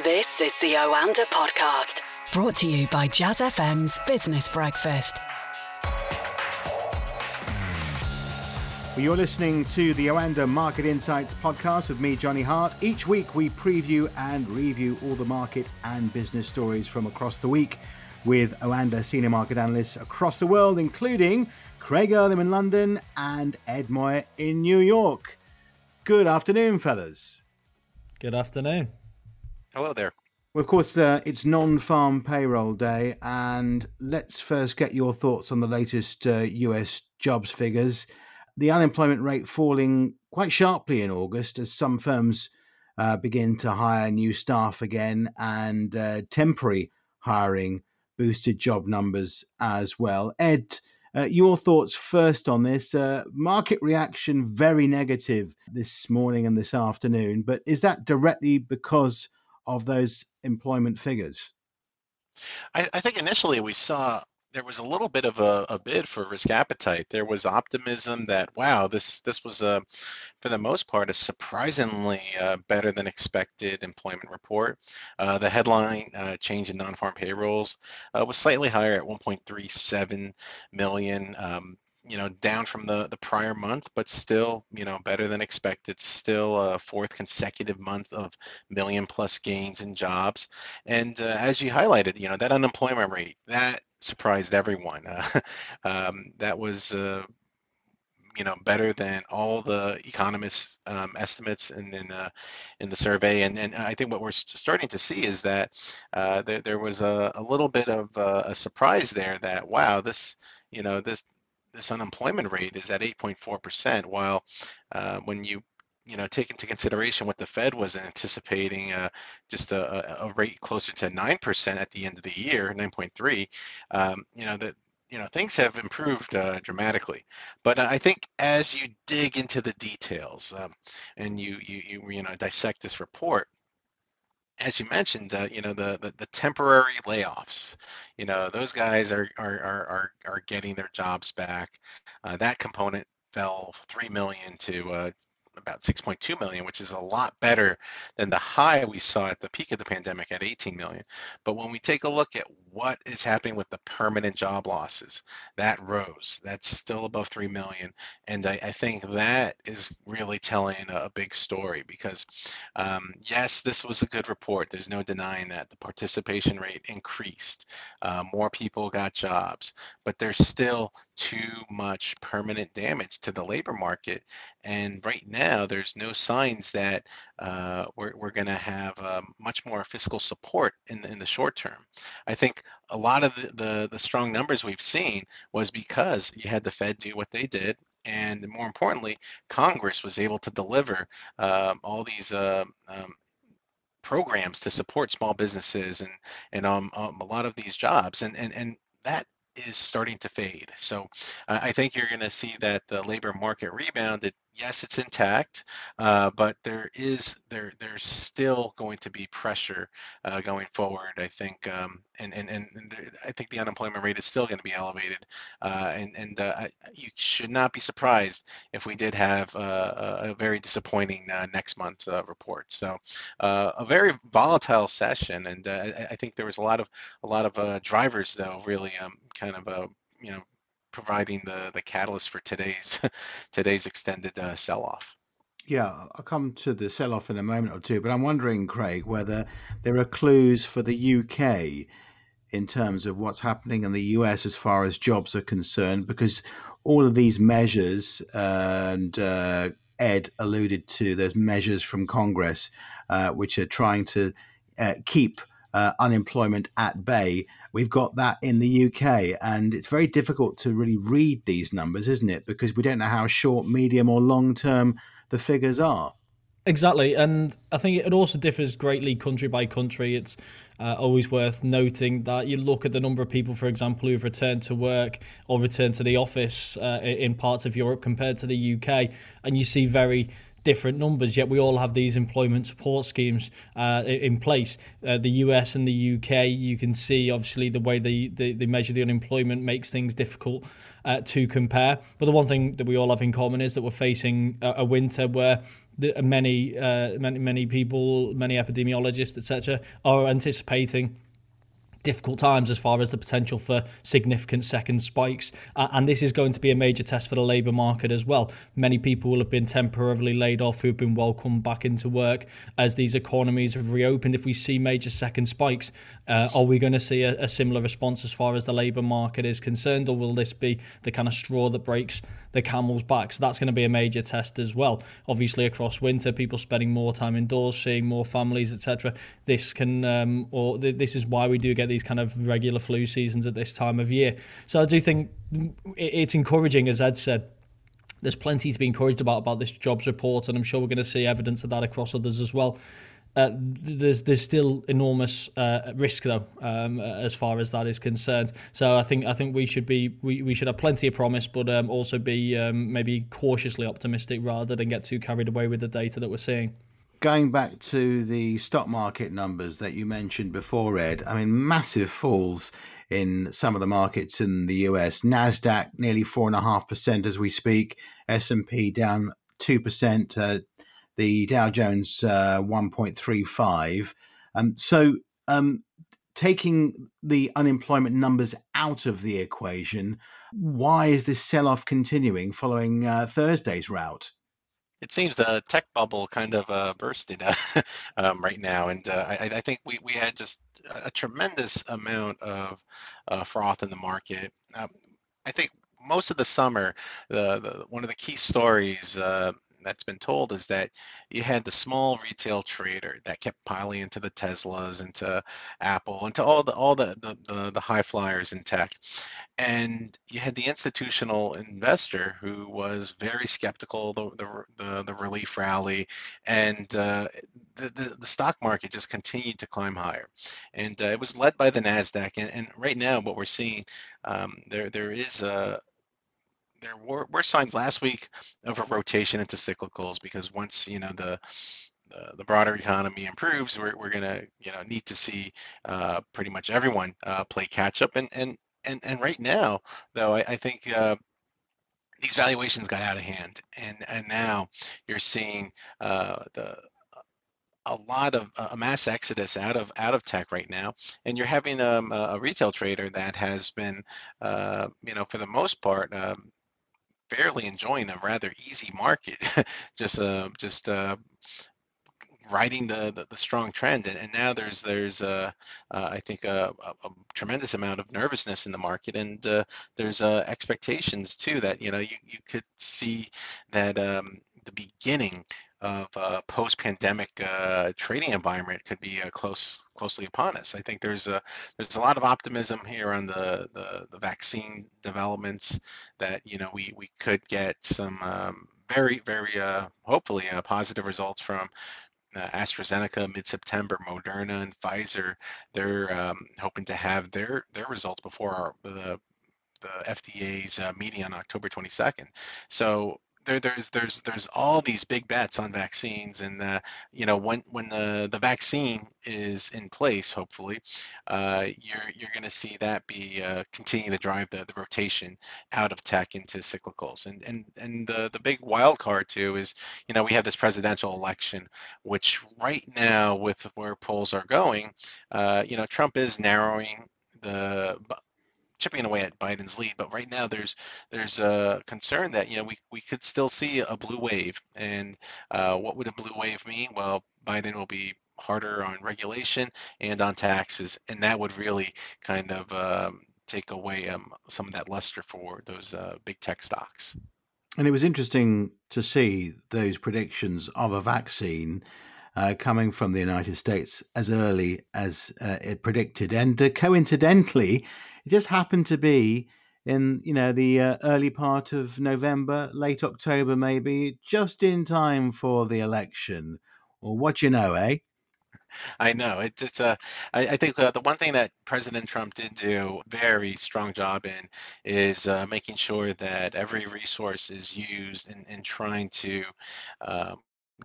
This is the Oanda Podcast, brought to you by Jazz FM's Business Breakfast. Well, you're listening to the Oanda Market Insights podcast with me, Johnny Hart. Each week we preview and review all the market and business stories from across the week with Oanda senior market analysts across the world, including Craig Erlam in London and Ed Moya in New York. Good afternoon, fellas. Good afternoon. Hello there. Well, of course, uh, it's non farm payroll day, and let's first get your thoughts on the latest uh, US jobs figures. The unemployment rate falling quite sharply in August as some firms uh, begin to hire new staff again, and uh, temporary hiring boosted job numbers as well. Ed, uh, your thoughts first on this. Uh, market reaction very negative this morning and this afternoon, but is that directly because of those employment figures? I, I think initially we saw there was a little bit of a, a, bid for risk appetite. There was optimism that wow, this this was a, for the most part, a surprisingly uh, better than expected employment report. Uh, the headline uh, change in non-farm payrolls uh, was slightly higher at 1.37 million. Um, you know, down from the the prior month, but still, you know, better than expected. Still a fourth consecutive month of million plus gains in jobs. And uh, as you highlighted, you know, that unemployment rate that surprised everyone. Uh, um, that was. Uh, you know, better than all the economists' um, estimates in in, uh, in the survey, and and I think what we're starting to see is that uh, there, there was a, a little bit of uh, a surprise there that wow, this you know this this unemployment rate is at 8.4%, while uh, when you you know take into consideration what the Fed was anticipating, uh, just a, a, rate closer to 9% at the end of the year, 9.3, um, you know that you know things have improved uh, dramatically. But i think as you dig into the details um, and you, you you you know dissect this report as you mentioned, uh, you know the, the, the temporary layoffs. You know those guys are are are are, getting their jobs back. Uh, that component fell three million to uh, about 6.2 million, which is a lot better than the high we saw at the peak of the pandemic at 18 million. But when we take a look at what is happening with the permanent job losses, that rose. That's still above 3 million. And I, I think that is really telling a, a big story because, um, yes, this was a good report. There's no denying that. The participation rate increased, uh, more people got jobs, but there's still too much permanent damage to the labor market. And right now, there's no signs that uh, we're, we're going to have um, much more fiscal support in, in the short term. I think a lot of the, the, the strong numbers we've seen was because you had the Fed do what they did and more importantly, Congress was able to deliver um, all these uh, um, programs to support small businesses and and um, um, a lot of these jobs, and and and that is starting to fade. So uh, I think you're going to see that the labor market rebounded yes, it's intact, uh, but there is there there's still going to be pressure uh, going forward. I think, um, and and and, and there, I think the unemployment rate is still going to be elevated, uh, and and uh, you should not be surprised if we did have uh, a, a very disappointing uh, next month report. So a very volatile session, and I, I, think there was a lot of a lot of drivers though really um, kind of a you know providing the the catalyst for today's today's extended uh, sell-off. Yeah, I'll come to the sell-off in a moment or two, but I'm wondering, Craig, whether there are clues for the UK in terms of what's happening in the US as far as jobs are concerned, because all of these measures, and uh, Ed alluded to, there's measures from Congress uh, which are trying to uh, keep uh, unemployment at bay. We've got that in the UK, and it's very difficult to really read these numbers, isn't it? Because we don't know how short, medium, or long term the figures are. Exactly, and I think it also differs greatly country by country. It's uh, always worth noting that you look at the number of people, for example, who've returned to work or returned to the office uh, in parts of Europe compared to the UK, and you see very different numbers, yet we all have these employment support schemes uh, in place. Uh, the US and the UK, you can see obviously the way they, they, they measure the unemployment makes things difficult uh, to compare. But the one thing that we all have in common is that we're facing a, a winter where the, many, uh, many, many people, many epidemiologists, etc., are anticipating difficult times as far as the potential for significant second spikes. Uh, and this is going to be a major test for the labour market as well. Many people will have been temporarily laid off who've been welcomed back into work as these economies have reopened. If we see major second spikes, uh, are we going to see a, a similar response as far as the labour market is concerned, or will this be the kind of straw that breaks the camel's back? So that's going to be a major test as well. Obviously, across winter, people spending more time indoors, seeing more families, etc. This can, um, or th- this is why we do get these kind of regular flu seasons at this time of year. So I do think it's encouraging, as Ed said. There's plenty to be encouraged about about this jobs report, and I'm sure we're going to see evidence of that across others as well. Uh, there's there's still enormous uh, risk though um, as far as that is concerned. So I think I think we should be we, we should have plenty of promise, but um, also be um, maybe cautiously optimistic rather than get too carried away with the data that we're seeing going back to the stock market numbers that you mentioned before, Ed, I mean, massive falls in some of the markets in the US. Nasdaq nearly four and a half percent as we speak. S and P down two percent. The Dow Jones uh, one point three five. Um, so, um, taking the unemployment numbers out of the equation, why is this sell-off continuing following uh, Thursday's rout? it seems the tech bubble kind of uh, bursted um, right now, and uh, I, I, think we, we had just a tremendous amount of uh, froth in the market. Um, I think most of the summer, the, the one of the key stories uh, that's been told is that you had the small retail trader that kept piling into the Teslas, into Apple, into all the all the the, the, the high flyers in tech, and you had the institutional investor who was very skeptical the the the, the relief rally, and uh, the, the, the stock market just continued to climb higher, and uh, it was led by the Nasdaq, and, and right now what we're seeing um, there there is a there were, were signs last week of a rotation into cyclicals because once you know the the, the broader economy improves, we're, we're gonna you know need to see uh, pretty much everyone uh, play catch up. And and and and right now though I, I think uh, these valuations got out of hand. And and now you're seeing uh, the a lot of a mass exodus out of out of tech right now, and you're having um, a retail trader that has been, uh, you know, for the most part, um, barely enjoying a rather easy market, just uh, just uh, riding the, the, the strong trend. And, and now there's there's uh, uh I think a, a, a, tremendous amount of nervousness in the market, and uh, there's uh, expectations too that you know you you could see that um, the beginning of a post-pandemic uh, trading environment could be uh, close closely upon us. I think there's a there's a lot of optimism here on the the, the vaccine developments that you know we we could get some um, very very uh, hopefully uh, positive results from. Uh, AstraZeneca mid-September, Moderna and Pfizer, they're um, hoping to have their their results before our, the the FDA's uh, meeting on October 22nd. So there, there's there's there's all these big bets on vaccines, and uh, you know when when the the vaccine is in place, hopefully, uh, you're you're going to see that be uh, continue to drive the, the rotation out of tech into cyclicals, and and and the the big wild card too is you know we have this presidential election, which right now with where polls are going, uh, you know Trump is narrowing the chipping away at Biden's lead. But right now, there's there's a concern that you know we we could still see a blue wave. And uh, what would a blue wave mean? Well, Biden will be harder on regulation and on taxes, and that would really kind of um, take away um, some of that luster for those uh, big tech stocks. And it was interesting to see those predictions of a vaccine uh, coming from the United States as early as uh, it predicted. And uh, coincidentally, it just happened to be in you know the uh, early part of November, late October, maybe, just in time for the election. Or what you know, eh? I know it, it's a. I, I think uh, the one thing that President Trump did do very strong job in is uh, making sure that every resource is used in, in trying to um,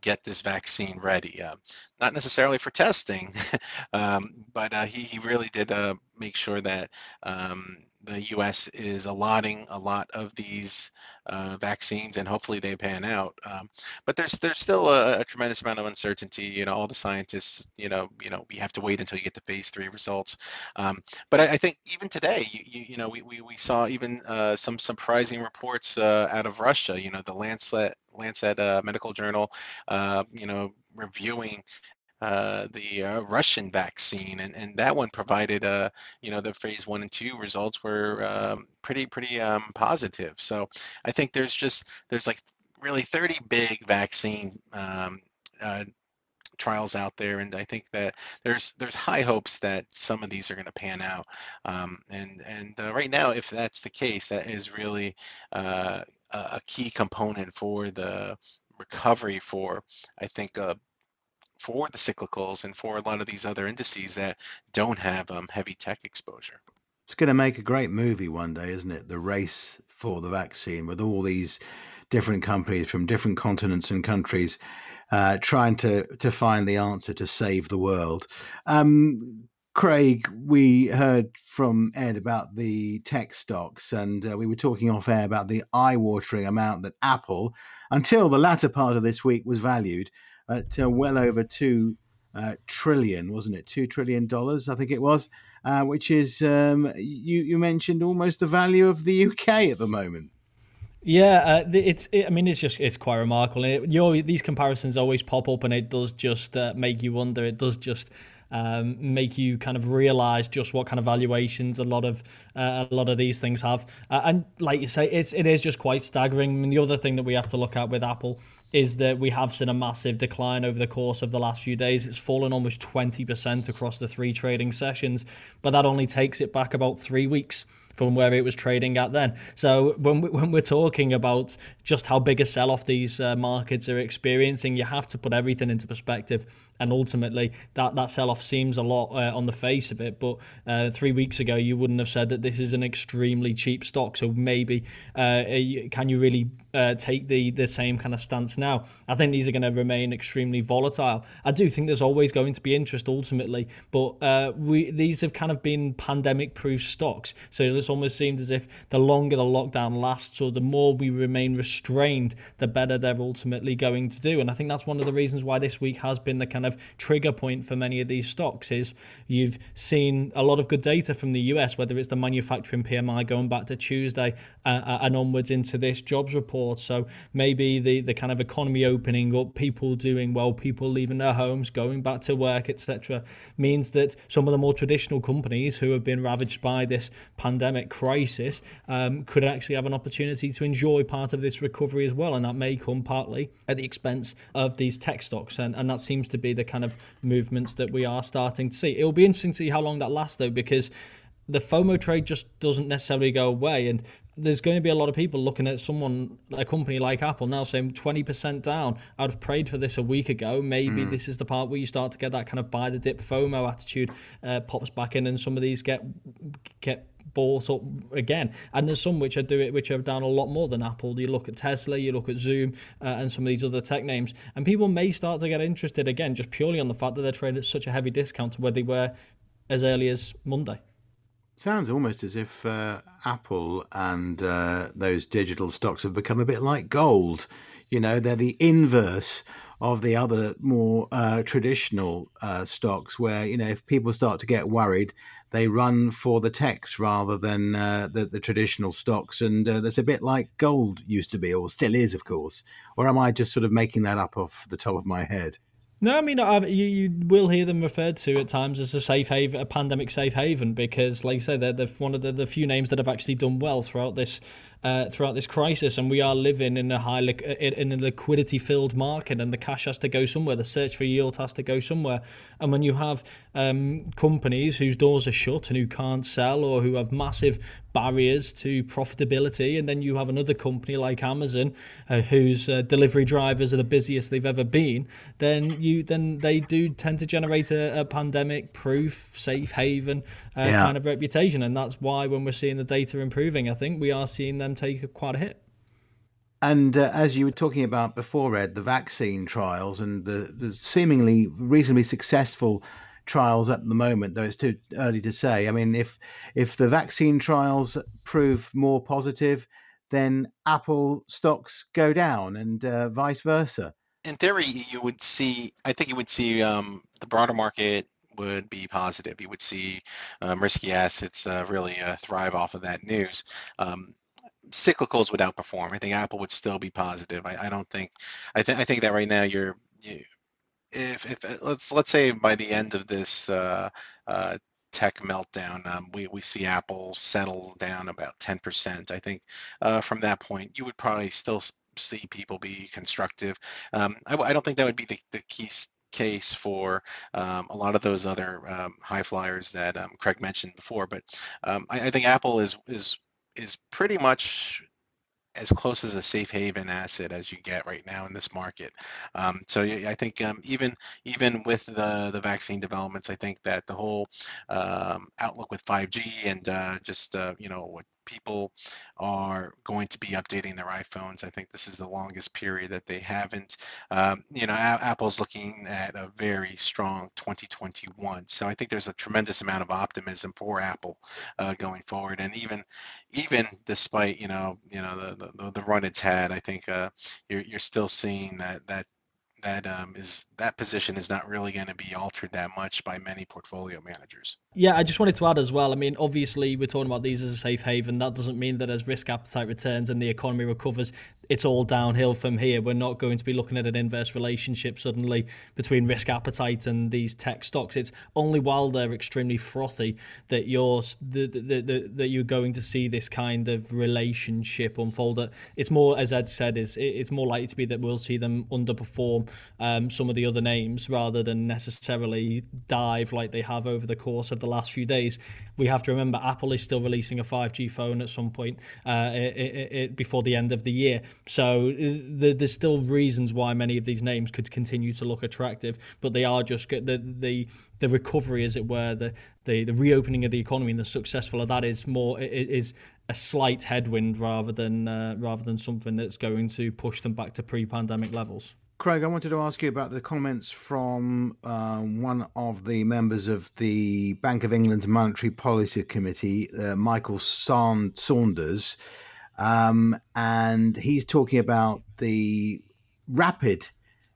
get this vaccine ready. Uh, not necessarily for testing, um, but uh, he, he really did uh, make sure that um, the U.S. is allotting a lot of these uh, vaccines, and hopefully they pan out. Um, but there's there's still a, a, tremendous amount of uncertainty. You know, all the scientists, you know, you know, we have to wait until you get the phase three results. Um, but I, I, think even today, you, you, you, know, we, we, we saw even uh, some surprising reports uh, out of Russia. You know, the Lancet Lancet uh, Medical Journal, uh, you know, reviewing uh, the uh, Russian vaccine, and, and that one provided, uh, you know, the phase one and two results were um, pretty pretty um, positive. So I think there's just there's like really 30 big vaccine um, uh, trials out there, and I think that there's there's high hopes that some of these are going to pan out. Um, and and uh, right now, if that's the case, that is really uh, a key component for the recovery for I think uh, for the cyclicals and for a lot of these other indices that don't have um, heavy tech exposure. It's going to make a great movie one day, isn't it? The race for the vaccine with all these different companies from different continents and countries uh, trying to to find the answer to save the world. Um, Craig, we heard from Ed about the tech stocks, and uh, we were talking off air about the eye watering amount that Apple, until the latter part of this week, was valued at uh, well over two uh, trillion, wasn't it? Two trillion dollars, I think it was, uh, which is um, you you mentioned almost the value of the UK at the moment. Yeah, uh, it's. It, I mean, it's just it's quite remarkable. It, you know, these comparisons always pop up, and it does just uh, make you wonder. It does just um, make you kind of realize just what kind of valuations a lot of uh, a lot of these things have. Uh, and like you say, it's it is just quite staggering. I mean, the other thing that we have to look at with Apple is that we have seen a massive decline over the course of the last few days. It's fallen almost 20% across the three trading sessions, but that only takes it back about three weeks from where it was trading at then. So when we, when we're talking about just how big a sell off these uh, markets are experiencing, you have to put everything into perspective. And ultimately, that, that sell off seems a lot uh, on the face of it. But uh, three weeks ago, you wouldn't have said that this is an extremely cheap stock. So maybe uh, can you really uh, take the, the same kind of stance now? I think these are going to remain extremely volatile. I do think there's always going to be interest ultimately, but uh, we these have kind of been pandemic proof stocks. So it's almost seemed as if the longer the lockdown lasts or the more we remain restrained, the better they're ultimately going to do. And I think that's one of the reasons why this week has been the kind of trigger point for many of these stocks is you've seen a lot of good data from the US, whether it's the manufacturing PMI going back to Tuesday uh, uh, and onwards into this jobs report. So maybe the, the kind of economy opening up, people doing well, people leaving their homes, going back to work, etc., means that some of the more traditional companies who have been ravaged by this pandemic crisis um, could actually have an opportunity to enjoy part of this recovery as well. And that may come partly at the expense of these tech stocks. And, and that seems to be the kind of movements that we are starting to see. It will be interesting to see how long that lasts, though, because the FOMO trade just doesn't necessarily go away. And there's going to be a lot of people looking at someone, a company like Apple now saying 20% down. I'd have prayed for this a week ago. Maybe mm. this is the part where you start to get that kind of buy the dip FOMO attitude uh, pops back in and some of these get get bought up again. And there's some which are do it, which have done a lot more than Apple. You look at Tesla, you look at Zoom, uh, and some of these other tech names, and people may start to get interested again, just purely on the fact that they're trading at such a heavy discount to where they were as early as Monday. Sounds almost as if uh, Apple and uh, those digital stocks have become a bit like gold. You know, they're the inverse of the other more uh, traditional uh, stocks, where you know if people start to get worried, they run for the techs rather than uh, the, the traditional stocks. And uh, that's a bit like gold used to be, or still is, of course. Or am I just sort of making that up off the top of my head? No, I mean you, you will hear them referred to at times as a safe haven, a pandemic safe haven, because, like I said, they're, they're one of the, the few names that have actually done well throughout this uh, throughout this crisis, and we are living in a high li- in a liquidity filled market, and the cash has to go somewhere. The search for yield has to go somewhere, and when you have um, companies whose doors are shut and who can't sell or who have massive barriers to profitability, and then you have another company like Amazon, uh, whose uh, delivery drivers are the busiest they've ever been, then you then they do tend to generate a, a pandemic-proof, safe haven uh, yeah. kind of reputation, and that's why when we're seeing the data improving, I think we are seeing them take quite a hit. And uh, as you were talking about before, Ed, the vaccine trials and the, the seemingly reasonably successful trials at the moment, though it's too early to say. I mean, if if the vaccine trials prove more positive, then Apple stocks go down, and uh, vice versa. In theory, you would see. I think you would see um, the broader market would be positive. You would see um, risky assets uh, really uh, thrive off of that news. Um, cyclicals would outperform. I think Apple would still be positive. I, I don't think. I think I think that right now you're. You, if if uh, let's let's say by the end of this uh, uh, tech meltdown, um, we we see Apple settle down about 10%. I think uh, from that point, you would probably still see people be constructive. Um, I, I, don't think that would be the, the key case for um, a lot of those other um, high flyers that um, Craig mentioned before. But um, I, I, think Apple is is is pretty much as close as a safe haven asset as you get right now in this market. Um, so I think um, even even with the the vaccine developments, I think that the whole um, outlook with 5G and uh, just uh, you know what people are going to be updating their iPhones. I think this is the longest period that they haven't. Um, you know, a- Apple's looking at a very strong 2021. So I think there's a tremendous amount of optimism for Apple uh, going forward. And even even despite you know you know the the, the run it's had, I think uh, you're you're still seeing that that that um, is that position is not really going to be altered that much by many portfolio managers. Yeah, I just wanted to add as well. I mean, obviously, we're talking about these as a safe haven. That doesn't mean that as risk appetite returns and the economy recovers, it's all downhill from here. We're not going to be looking at an inverse relationship suddenly between risk appetite and these tech stocks. It's only while they're extremely frothy that you're the, the, the, that you're going to see this kind of relationship unfold. It's more, as Ed said, is it's more likely to be that we'll see them underperform um, some of the other names rather than necessarily dive like they have over the course of the last few days. We have to remember Apple is still releasing a 5G phone at some point uh, it, it, it, before the end of the year. So uh, the, there's still reasons why many of these names could continue to look attractive, but they are just the the the recovery, as it were, the the, the reopening of the economy and the successful of that is more is a slight headwind rather than uh, rather than something that's going to push them back to pre-pandemic levels. Craig, I wanted to ask you about the comments from uh, one of the members of the Bank of England's Monetary Policy Committee, uh, Michael Saunders. Um, and he's talking about the rapid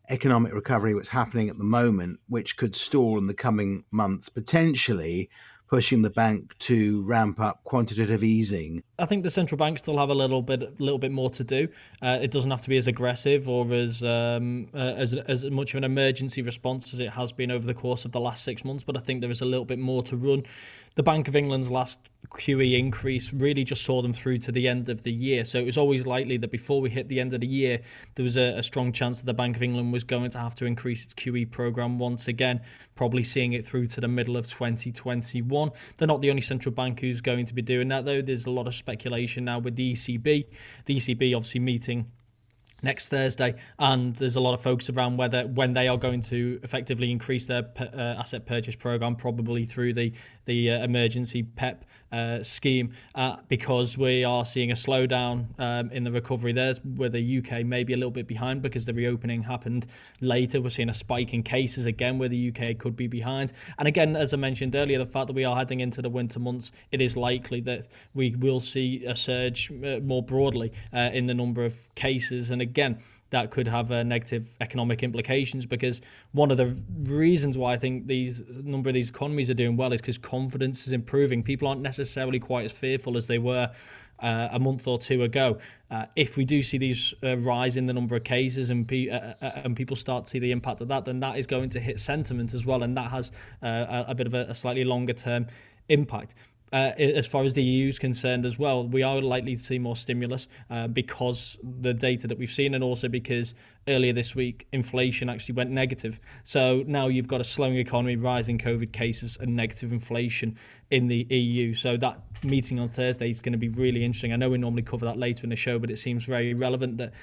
economic recovery that's happening at the moment, which could stall in the coming months, potentially pushing the bank to ramp up quantitative easing. I think the central bank still have a little bit, little bit more to do. Uh, it doesn't have to be as aggressive or as um, uh, as as much of an emergency response as it has been over the course of the last six months. But I think there is a little bit more to run. The Bank of England's last QE increase really just saw them through to the end of the year. So it was always likely that before we hit the end of the year, there was a, a, strong chance that the Bank of England was going to have to increase its QE program once again, probably seeing it through to the middle of 2021. They're not the only central bank who's going to be doing that, though. There's a lot of speculation now with the ECB. The ECB obviously meeting next Thursday, and there's a lot of focus around whether when they are going to effectively increase their uh, asset purchase program, probably through the the uh, emergency PEP uh, scheme, uh, because we are seeing a slowdown um, in the recovery there, where the UK may be a little bit behind because the reopening happened later. We're seeing a spike in cases again, where the UK could be behind, and again, as I mentioned earlier, the fact that we are heading into the winter months, it is likely that we will see a surge uh, more broadly uh, in the number of cases, and again, that could have uh, negative economic implications because one of the reasons why I think these number of these economies are doing well is because confidence is improving. People aren't necessarily quite as fearful as they were uh, a month or two ago. Uh, if we do see these uh, rise in the number of cases and, pe- uh, uh, and people start to see the impact of that, then that is going to hit sentiment as well, and that has uh, a, a, bit of a, a slightly longer term impact uh, as far as the EU is concerned as well. We are likely to see more stimulus uh, because the data that we've seen, and also because earlier this week inflation actually went negative. So now you've got a slowing economy, rising COVID cases, and negative inflation in the EU. So that meeting on Thursday is going to be really interesting. I know we normally cover that later in the show, but it seems very relevant that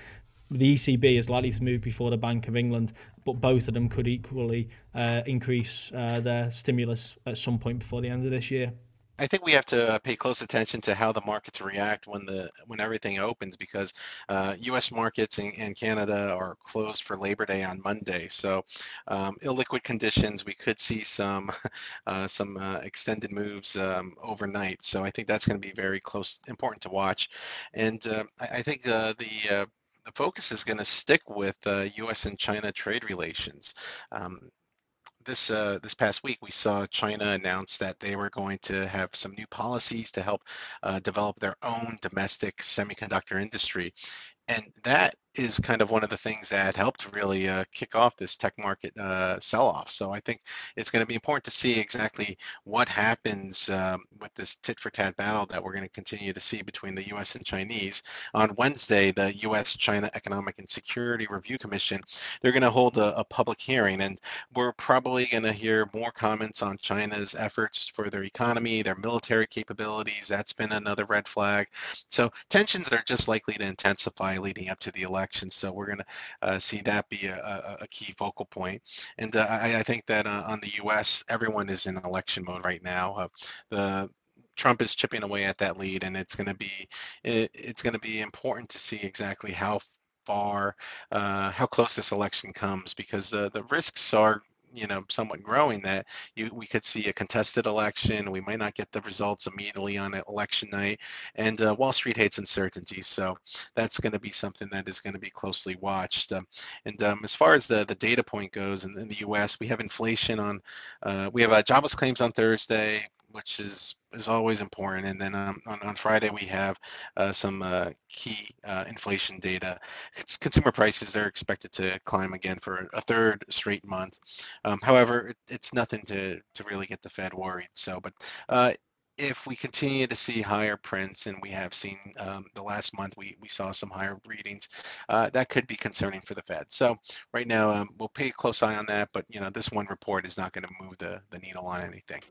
the ECB is likely to move before the Bank of England, but both of them could equally uh, increase uh, their stimulus at some point before the end of this year. I think we have to pay close attention to how the markets react when the when everything opens because uh, U.S. markets and, Canada are closed for Labor Day on Monday. So um, illiquid conditions, we could see some uh, some uh, extended moves um, overnight. So I think that's going to be very close, important to watch. And uh, I, I, think uh, the uh, the focus is going to stick with U.S. and China trade relations. Um, this uh, this past week, we saw China announce that they were going to have some new policies to help uh, develop their own domestic semiconductor industry, and that is kind of one of the things that helped really uh, kick off this tech market uh, sell-off. So I think it's going to be important to see exactly what happens um, with this tit-for-tat battle that we're going to continue to see between the U.S. and Chinese. On Wednesday, the U.S.-China Economic and Security Review Commission they're going to hold a, a public hearing, and we're probably going to hear more comments on China's efforts for their economy, their military capabilities. That's been another red flag. So tensions are just likely to intensify leading up to the election election. So we're going to uh, see that be a, a, key focal point. And uh, I, I, think that uh, on the U.S., everyone is in election mode right now. The Trump is chipping away at that lead, and it's going to be it, it's going to be important to see exactly how far uh, how close this election comes because the the risks are you know somewhat growing that you we could see a contested election. We might not get the results immediately on election night. And uh, wall street hates uncertainty so that's going to be something that is going to be closely watched. Um, and um, as far as the the data point goes in, in the us we have inflation on uh, we have uh, jobless claims on thursday which is is always important. And then um, on, on Friday we have uh, some uh, key uh, inflation data. It's consumer prices they're expected to climb again for a third straight month. Um, however, it, it's nothing to to really get the Fed worried. So, but uh, if we continue to see higher prints, and we have seen um, the last month, we, we saw some higher readings, uh, that could be concerning for the Fed. So right now, um, we'll pay a close eye on that, but you know, this one report is not going to move the, the needle on anything.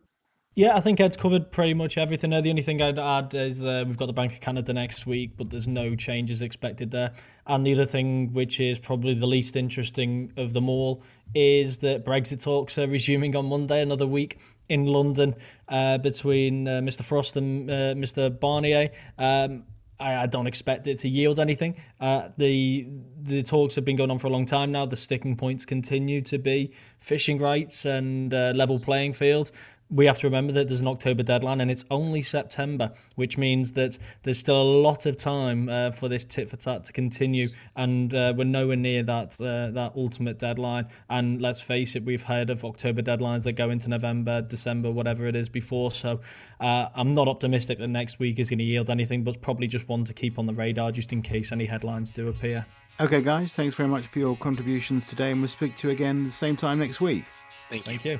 Yeah, I think Ed's covered pretty much everything there. The only thing I'd add is uh, we've got the Bank of Canada next week, but there's no changes expected there. And the other thing, which is probably the least interesting of them all, is that Brexit talks are resuming on Monday, another week in London uh, between uh, Mr. Frost and uh, Mr. Barnier. Um, I, I, don't expect it to yield anything. Uh, the the talks have been going on for a long time now. The sticking points continue to be fishing rights and uh, level playing field we have to remember that there's an October deadline and it's only September, which means that there's still a lot of time uh, for this tit for tat to continue, and uh, we're nowhere near that uh, that ultimate deadline. And let's face it, we've heard of October deadlines that go into November, December, whatever it is before. So uh, I'm not optimistic that next week is going to yield anything, but probably just one to keep on the radar just in case any headlines do appear. Okay, guys, thanks very much for your contributions today, and we'll speak to you again the same time next week. Thank you. Thank you.